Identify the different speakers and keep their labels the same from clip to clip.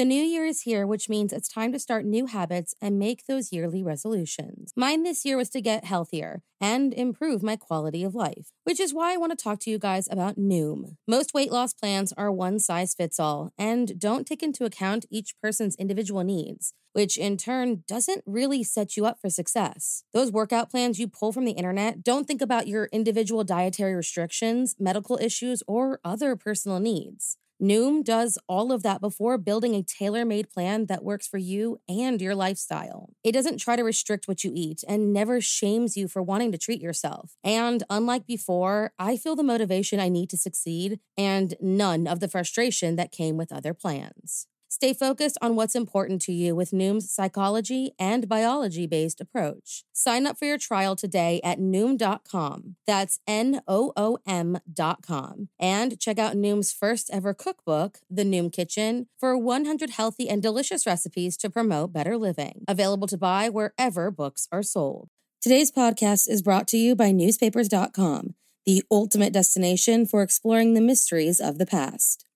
Speaker 1: The new year is here, which means it's time to start new habits and make those yearly resolutions. Mine this year was to get healthier and improve my quality of life, which is why I want to talk to you guys about Noom. Most weight loss plans are one size fits all and don't take into account each person's individual needs which in turn doesn't really set you up for success. Those workout plans you pull from the internet don't think about your individual dietary restrictions, medical issues, or other personal needs. Noom does all of that before building a tailor made plan that works for you and your lifestyle. It doesn't try to restrict what you eat and never shames you for wanting to treat yourself. And unlike before, I feel the motivation I need to succeed and none of the frustration that came with other plans. Stay focused on what's important to you with Noom's psychology and biology based approach. Sign up for your trial today at Noom.com. That's N O O M.com. And check out Noom's first ever cookbook, The Noom Kitchen, for 100 healthy and delicious recipes to promote better living. Available to buy wherever books are sold. Today's podcast is brought to you by Newspapers.com, the ultimate destination for exploring the mysteries of the past.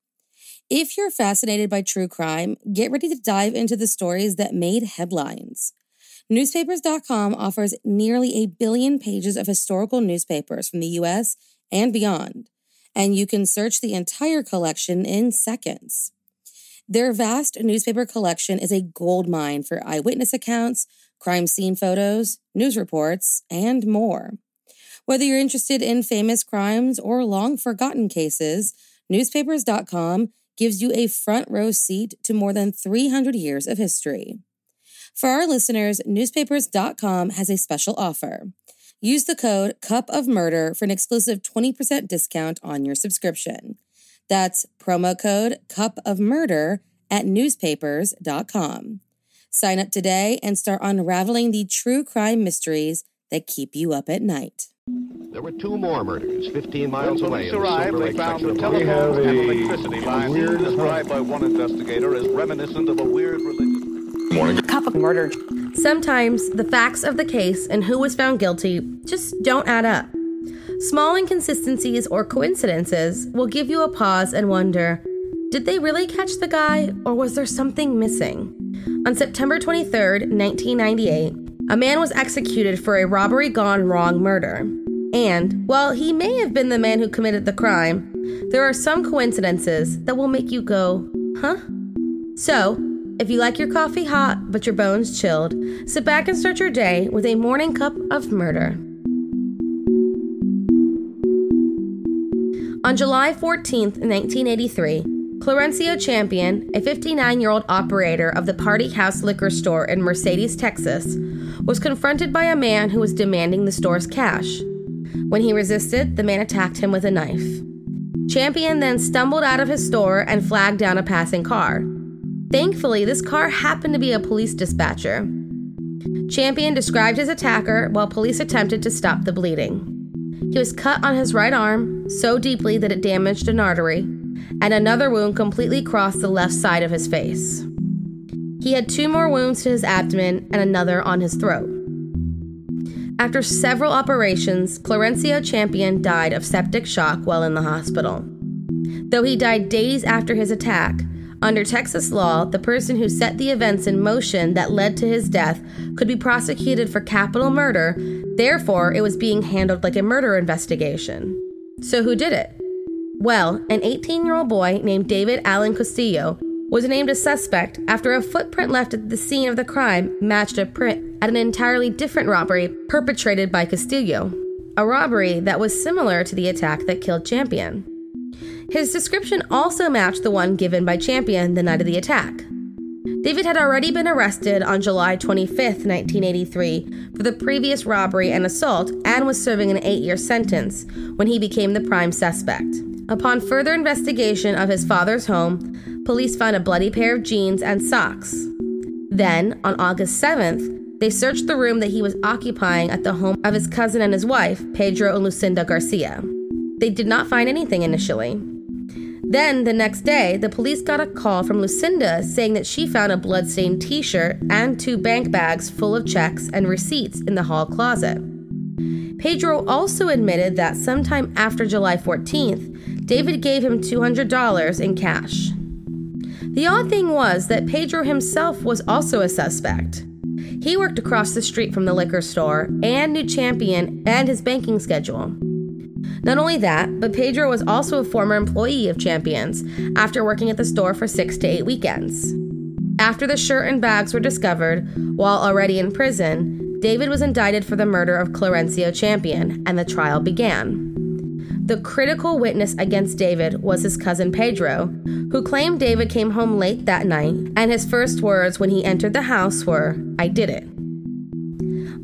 Speaker 1: If you're fascinated by true crime, get ready to dive into the stories that made headlines. Newspapers.com offers nearly a billion pages of historical newspapers from the US and beyond, and you can search the entire collection in seconds. Their vast newspaper collection is a gold mine for eyewitness accounts, crime scene photos, news reports, and more. Whether you're interested in famous crimes or long forgotten cases, newspapers.com gives you a front row seat to more than 300 years of history. For our listeners, newspapers.com has a special offer. Use the code Cup of Murder for an exclusive 20% discount on your subscription. That's promo code Cup of Murder at newspapers.com. Sign up today and start unraveling the true crime mysteries that keep you up at night.
Speaker 2: There were two more murders 15 miles
Speaker 3: when
Speaker 2: away.
Speaker 3: police arrived, they found the telephones and electricity lines described by one investigator as reminiscent of a weird religion.
Speaker 4: Morning.
Speaker 5: Cup of murder.
Speaker 1: Sometimes the facts of the case and who was found guilty just don't add up. Small inconsistencies or coincidences will give you a pause and wonder did they really catch the guy or was there something missing? On September 23rd, 1998, a man was executed for a robbery gone wrong murder. And while he may have been the man who committed the crime, there are some coincidences that will make you go, huh? So, if you like your coffee hot but your bones chilled, sit back and start your day with a morning cup of murder. On July 14th, 1983, Clarencio Champion, a 59 year old operator of the Party House liquor store in Mercedes, Texas, was confronted by a man who was demanding the store's cash. When he resisted, the man attacked him with a knife. Champion then stumbled out of his store and flagged down a passing car. Thankfully, this car happened to be a police dispatcher. Champion described his attacker while police attempted to stop the bleeding. He was cut on his right arm so deeply that it damaged an artery, and another wound completely crossed the left side of his face. He had two more wounds to his abdomen and another on his throat. After several operations, Clarencio Champion died of septic shock while in the hospital. Though he died days after his attack, under Texas law, the person who set the events in motion that led to his death could be prosecuted for capital murder, therefore, it was being handled like a murder investigation. So, who did it? Well, an 18 year old boy named David Allen Castillo was named a suspect after a footprint left at the scene of the crime matched a print at an entirely different robbery perpetrated by Castillo, a robbery that was similar to the attack that killed Champion. His description also matched the one given by Champion the night of the attack. David had already been arrested on July 25, 1983, for the previous robbery and assault and was serving an eight year sentence when he became the prime suspect. Upon further investigation of his father's home, police found a bloody pair of jeans and socks. Then, on August 7th, they searched the room that he was occupying at the home of his cousin and his wife, Pedro and Lucinda Garcia. They did not find anything initially. Then, the next day, the police got a call from Lucinda saying that she found a bloodstained t shirt and two bank bags full of checks and receipts in the hall closet. Pedro also admitted that sometime after July 14th, David gave him $200 in cash. The odd thing was that Pedro himself was also a suspect. He worked across the street from the liquor store and knew Champion and his banking schedule. Not only that, but Pedro was also a former employee of Champions after working at the store for six to eight weekends. After the shirt and bags were discovered, while already in prison, David was indicted for the murder of Clarencio Champion, and the trial began. The critical witness against David was his cousin Pedro, who claimed David came home late that night, and his first words when he entered the house were, I did it.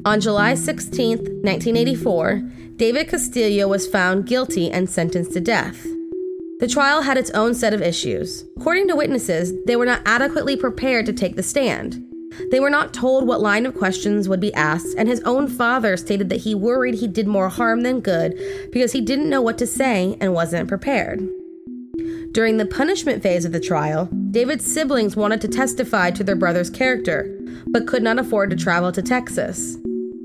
Speaker 1: On July 16, 1984, David Castillo was found guilty and sentenced to death. The trial had its own set of issues. According to witnesses, they were not adequately prepared to take the stand. They were not told what line of questions would be asked, and his own father stated that he worried he did more harm than good because he didn't know what to say and wasn't prepared. During the punishment phase of the trial, David's siblings wanted to testify to their brother's character, but could not afford to travel to Texas.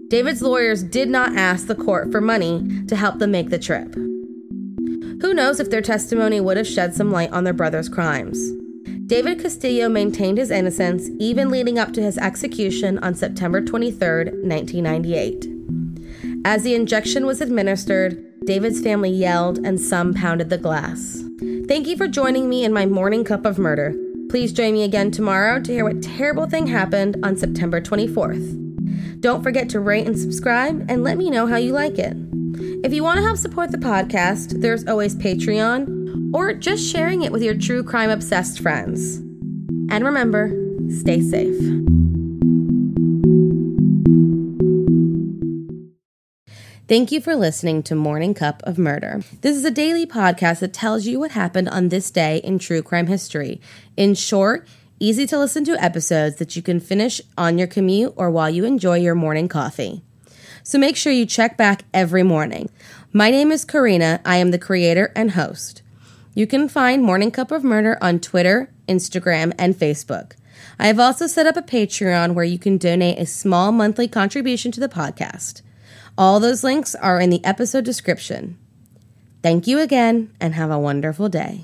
Speaker 1: David's lawyers did not ask the court for money to help them make the trip. Who knows if their testimony would have shed some light on their brother's crimes? David Castillo maintained his innocence even leading up to his execution on September 23, 1998. As the injection was administered, David's family yelled and some pounded the glass. Thank you for joining me in my morning cup of murder. Please join me again tomorrow to hear what terrible thing happened on September 24th. Don't forget to rate and subscribe and let me know how you like it. If you want to help support the podcast, there's always Patreon or just sharing it with your true crime obsessed friends. And remember, stay safe. Thank you for listening to Morning Cup of Murder. This is a daily podcast that tells you what happened on this day in true crime history. In short, easy to listen to episodes that you can finish on your commute or while you enjoy your morning coffee. So make sure you check back every morning. My name is Korina. I am the creator and host. You can find Morning Cup of Murder on Twitter, Instagram, and Facebook. I have also set up a Patreon where you can donate a small monthly contribution to the podcast. All those links are in the episode description. Thank you again and have a wonderful day.